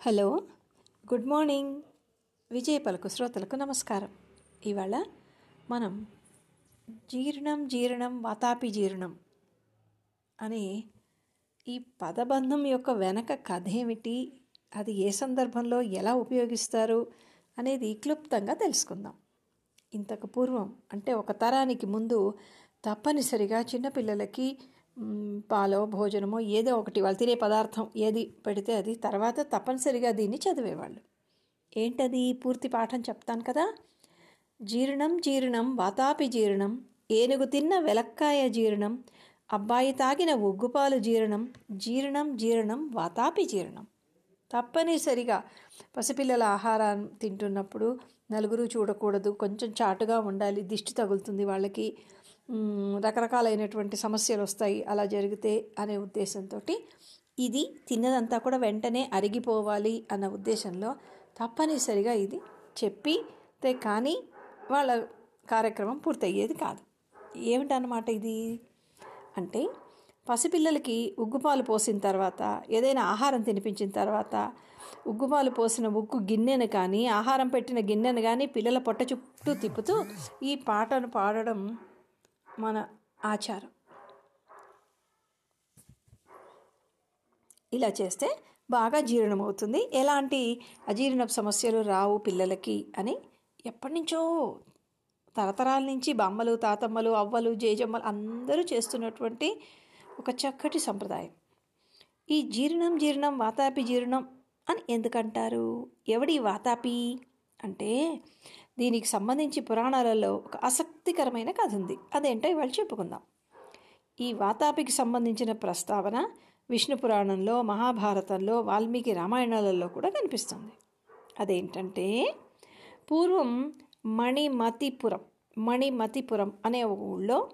Hello. Good morning. విజయ పలుకు శ్రోతలకు నమస్కారం. ఇవాళ మనం జీర్ణం జీర్ణం వాతాపి జీర్ణం అనే ఈ పదబంధం యొక్క వెనక కథ ఏమిటి అది ఏ సందర్భంలో ఎలా ఉపయోగిస్తారు అనేది క్లుప్తంగా తెలుసుకుందాం. ఇంతకు పూర్వం అంటే ఒక తరానికి ముందు తప్పనిసరిగా చిన్నపిల్లలకి పాలో భోజనమో ఏదో ఒకటి వాళ్ళు తినే పదార్థం ఏది పెడితే అది. తర్వాత తప్పనిసరిగా దీన్ని చదివేవాళ్ళు. ఏంటది? పూర్తి పాఠం చెప్తాను కదా. జీర్ణం జీర్ణం వాతాపి జీర్ణం ఏనుగు తిన్న వెలక్కాయ జీర్ణం అబ్బాయి తాగిన ఉగ్గుపాలు జీర్ణం జీర్ణం జీర్ణం వాతాపి జీర్ణం. తప్పనిసరిగా పసిపిల్లల ఆహారం తింటున్నప్పుడు నలుగురు చూడకూడదు. కొంచెం చాటుగా ఉండాలి. దిష్టి తగులుతుంది వాళ్ళకి. రకరకాలైనటువంటి సమస్యలు వస్తాయి అలా జరిగితే అనే ఉద్దేశంతో ఇది తిన్నదంతా కూడా వెంటనే అరిగిపోవాలి అన్న ఉద్దేశంలో తప్పనిసరిగా ఇది చెప్పితే కానీ వాళ్ళ కార్యక్రమం పూర్తయ్యేది కాదు. ఏమిటనమాట ఇది? అంటే పసిపిల్లలకి ఉగ్గుపాలు పోసిన తర్వాత ఏదైనా ఆహారం తినిపించిన తర్వాత ఉగ్గుపాలు పోసిన ఉగ్గు గిన్నెను కానీ ఆహారం పెట్టిన గిన్నెను కానీ పిల్లల పొట్ట చుట్టూ తిప్పుతూ ఈ పాటను పాడడం మన ఆచారం. ఇలా చేస్తే బాగా జీర్ణమవుతుంది. ఎలాంటి అజీర్ణ సమస్యలు రావు పిల్లలకి అని ఎప్పటి నుంచో తరతరాల నుంచి బామ్మలు తాతమ్మలు అవ్వలు జేజమ్మలు అందరూ చేస్తున్నటువంటి ఒక చక్కటి సంప్రదాయం. ఈ జీర్ణం జీర్ణం వాతాపి జీర్ణం అని ఎందుకంటారు? ఎవడి వాతాపి? అంటే దీనికి సంబంధించి పురాణాలలో ఒక ఆసక్తికరమైన కథ ఉంది. అదేంటో ఇవాళ చెప్పుకుందాం. ఈ వాతాపికి సంబంధించిన ప్రస్తావన విష్ణు పురాణంలో మహాభారతంలో వాల్మీకి రామాయణాలలో కూడా కనిపిస్తుంది. అదేంటంటే పూర్వం మణిమతిపురం మణిమతిపురం అనే ఒక ఊళ్ళో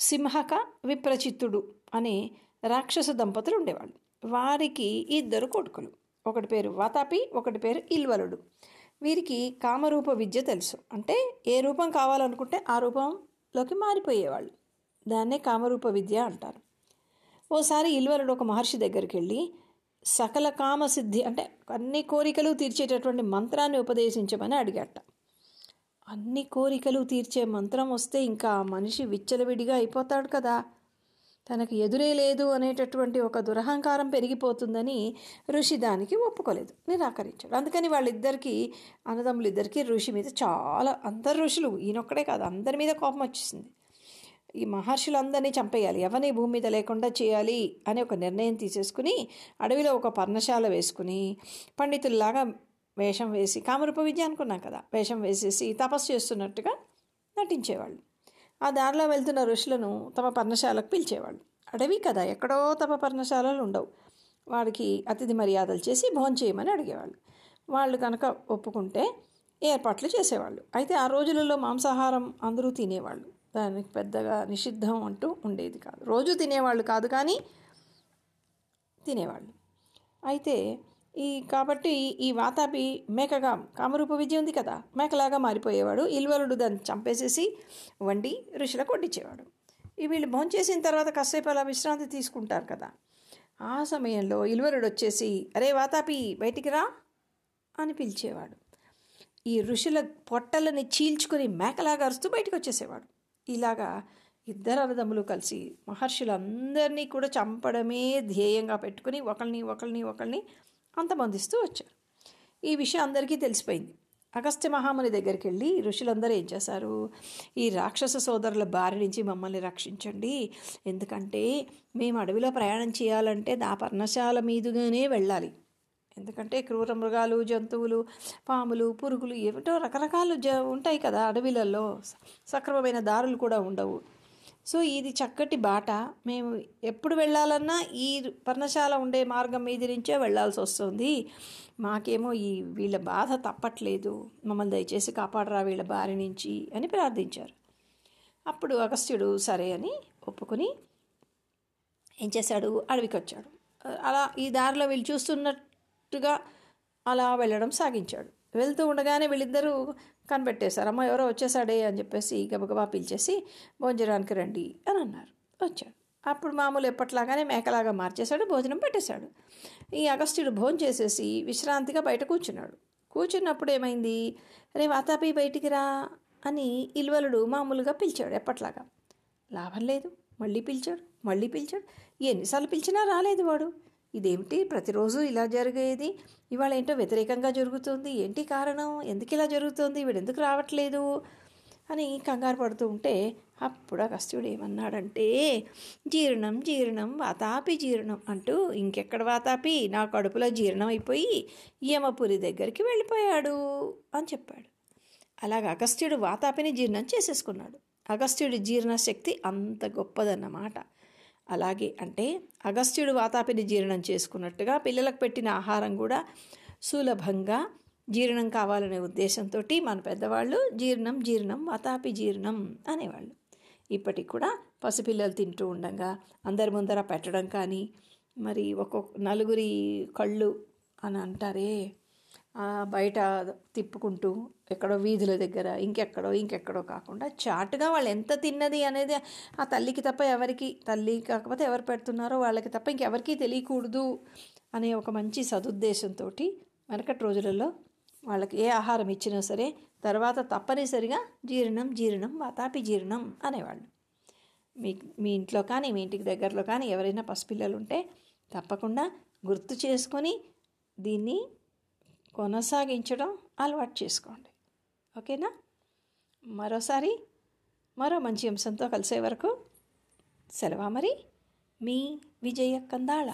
సింహక విప్రచిత్తుడు అనే రాక్షస దంపతులు ఉండేవాళ్ళు. వారికి ఇద్దరు కొడుకులు. ఒకటి పేరు వాతాపి ఒకటి పేరు ఇల్వలుడు. వీరికి కామరూప విద్య తెలుసు. అంటే ఏ రూపం కావాలనుకుంటే ఆ రూపంలోకి మారిపోయేవాళ్ళు. దాన్నే కామరూప విద్య అంటారు. ఓసారి ఇల్వరుడు ఒక మహర్షి దగ్గరికి వెళ్ళి సకల కామసిద్ధి అంటే అన్ని కోరికలు తీర్చేటటువంటి మంత్రాన్ని ఉపదేశించమని అడిగట. అన్ని కోరికలు తీర్చే మంత్రం వస్తే ఇంకా మనిషి విచ్చలవిడిగా అయిపోతాడు కదా. తనకు ఎదురే లేదు అనేటటువంటి ఒక దురహంకారం పెరిగిపోతుందని ఋషి దానికి ఒప్పుకోలేదు నిరాకరించాడు. అందుకని వాళ్ళిద్దరికీ అన్నదమ్ములు ఇద్దరికీ ఋషి మీద చాలా అందరు ఋషులు ఈయనొక్కడే కాదు అందరి మీద కోపం వచ్చేసింది. ఈ మహర్షులందరినీ చంపేయాలి ఎవరిని భూమి మీద లేకుండా చేయాలి అని ఒక నిర్ణయం తీసేసుకుని అడవిలో ఒక పర్ణశాల వేసుకుని పండితుల్లాగా వేషం వేసి కామరూప విద్య అనుకున్నాం కదా వేషం వేసేసి తపస్సు చేస్తున్నట్టుగా నటించేవాళ్ళు. ఆ దారిలో వెళ్తున్న ఋషులను తమ పర్ణశాలకు పిలిచేవాళ్ళు. అడవి కదా ఎక్కడో తమ పర్ణశాలలు ఉండవు. వాడికి అతిథి మర్యాదలు చేసి భోంచేయమని అడిగేవాళ్ళు. వాళ్ళు కనుక ఒప్పుకుంటే ఏర్పాట్లు చేసేవాళ్ళు. అయితే ఆ రోజులలో మాంసాహారం అందరూ తినేవాళ్ళు. దానికి పెద్దగా నిషిద్ధం అంటూ ఉండేది కాదు. రోజు తినేవాళ్ళు కాదు కానీ తినేవాళ్ళు. అయితే ఈ కాబట్టి ఈ వాతాపి మేకగా కామరూప విద్య ఉంది కదా మేకలాగా మారిపోయేవాడు. ఇల్వలుడు దాన్ని చంపేసేసి వండి ఋషులకు వడ్డించేవాడు ఈ వీళ్ళు భోంచేసిన తర్వాత కాసేపు అలా విశ్రాంతి తీసుకుంటారు కదా. ఆ సమయంలో ఇల్వరుడు వచ్చేసి అరే వాతాపి బయటికి రా అని పిలిచేవాడు. ఈ ఋషుల పొట్టలని చీల్చుకొని మేకలాగా అరుస్తూ బయటకు వచ్చేసేవాడు. ఇలాగా ఇద్దరు అన్నదమ్ములు కలిసి మహర్షులందరినీ కూడా చంపడమే ధ్యేయంగా పెట్టుకుని ఒకరిని ఒకరిని ఒకరిని అంతమందిస్తూ వచ్చారు ఈ విషయం అందరికీ తెలిసిపోయింది. అగస్త్య మహాముని దగ్గరికి వెళ్ళి ఋషులందరూ ఏం చేశారు? ఈ రాక్షస సోదరుల బారి నుంచి మమ్మల్ని రక్షించండి. ఎందుకంటే మేము అడవిలో ప్రయాణం చేయాలంటే నా పర్ణశాల మీదుగానే వెళ్ళాలి. ఎందుకంటే క్రూర మృగాలు జంతువులు పాములు పురుగులు ఏమిటో రకరకాలు జ ఉంటాయి కదా అడవిలలో. సక్రమమైన దారులు కూడా ఉండవు. సో ఇది చక్కటి బాట. మేము ఎప్పుడు వెళ్ళాలన్నా ఈ పర్ణశాల ఉండే మార్గం మీద నుంచే వెళ్ళాల్సి వస్తుంది. మాకేమో ఈ వీళ్ళ బాధ తప్పట్లేదు. మమ్మల్ని దయచేసి కాపాడరా వీళ్ళ బారి నుంచి అని ప్రార్థించారు. అప్పుడు అగస్త్యుడు సరే అని ఒప్పుకొని ఏం చేశాడు? అడవికి వచ్చాడు అలా ఈ దారిలో వీళ్ళు చూస్తున్నట్టుగా అలా వెళ్ళడం సాగించాడు. వెళ్తూ ఉండగానే వీళ్ళిద్దరూ కనిపెట్టేశారు. అమ్మ ఎవరో వచ్చేసాడే అని చెప్పేసి గబగబా పిలిచేసి భోజనానికి రండి అని అన్నారు. వచ్చాడు. అప్పుడు మామూలు ఎప్పట్లాగానే మేకలాగా మార్చేశాడు భోజనం పెట్టేశాడు. ఈ అగస్త్యుడు భోజనం చేసేసి విశ్రాంతిగా బయట కూర్చున్నాడు. కూర్చున్నప్పుడు ఏమైంది? రే వాతాపి బయటికి రా అని ఇల్వలుడు మామూలుగా పిలిచాడు ఎప్పట్లాగా. లాభం లేదు. మళ్ళీ పిలిచాడు. మళ్ళీ పిలిచాడు. ఎన్నిసార్లు పిలిచినా రాలేదు వాడు. ఇదేమిటి? ప్రతిరోజు ఇలా జరిగేది? ఇవాళ ఏంటో వ్యతిరేకంగా జరుగుతుంది. ఏంటి కారణం? ఎందుకు ఇలా జరుగుతుంది? వీడు ఎందుకు రావట్లేదు? అని కంగారు పడుతూ ఉంటే అప్పుడు అగస్త్యుడు ఏమన్నాడంటే జీర్ణం జీర్ణం వాతాపి జీర్ణం అంటూ ఇంకెక్కడ వాతాపి? నా కడుపులో జీర్ణం అయిపోయి యమపురి దగ్గరికి వెళ్ళిపోయాడు అని చెప్పాడు. అలాగ అగస్త్యుడు వాతాపిని జీర్ణం చేసేసుకున్నాడు. అగస్త్యుడి జీర్ణశక్తి అంత గొప్పదన్నమాట. అలాగే అంటే అగస్త్యుడు వాతాపిని జీర్ణం చేసుకున్నట్టుగా పిల్లలకు పెట్టిన ఆహారం కూడా సులభంగా జీర్ణం కావాలనే ఉద్దేశంతో మన పెద్దవాళ్ళు జీర్ణం జీర్ణం వాతాపి జీర్ణం అనేవాళ్ళు. ఇప్పటికి కూడా పసిపిల్లలు తింటూ ఉండగా అందరి ముందర పెట్టడం కానీ మరి ఒక్కొక్క నలుగురి కళ్ళు అని అంటారే బయట తిప్పుకుంటూ ఎక్కడో వీధుల దగ్గర ఇంకెక్కడో ఇంకెక్కడో కాకుండా చాటుగా వాళ్ళు ఎంత తిన్నది అనేది ఆ తల్లికి తప్ప ఎవరికి తల్లి కాకపోతే ఎవరు పెడుతున్నారో వాళ్ళకి తప్ప ఇంకెవరికి తెలియకూడదు అనే ఒక మంచి సదుద్దేశంతో వెనకటి రోజులలో వాళ్ళకి ఏ ఆహారం ఇచ్చినా సరే తర్వాత తప్పనిసరిగా జీర్ణం జీర్ణం వాతాపి జీర్ణం అనేవాళ్ళు. మీ మీ ఇంట్లో కానీ మీ ఇంటికి దగ్గరలో కానీ ఎవరైనా పసిపిల్లలు ఉంటే తప్పకుండా గుర్తు చేసుకొని దీన్ని కొనసాగించడం అలవాటు చేసుకోండి. ఓకేనా? మరోసారి మరో మంచి అంశంతో కలిసే వరకు సెలవా మరి? మీ విజయ కందాళ.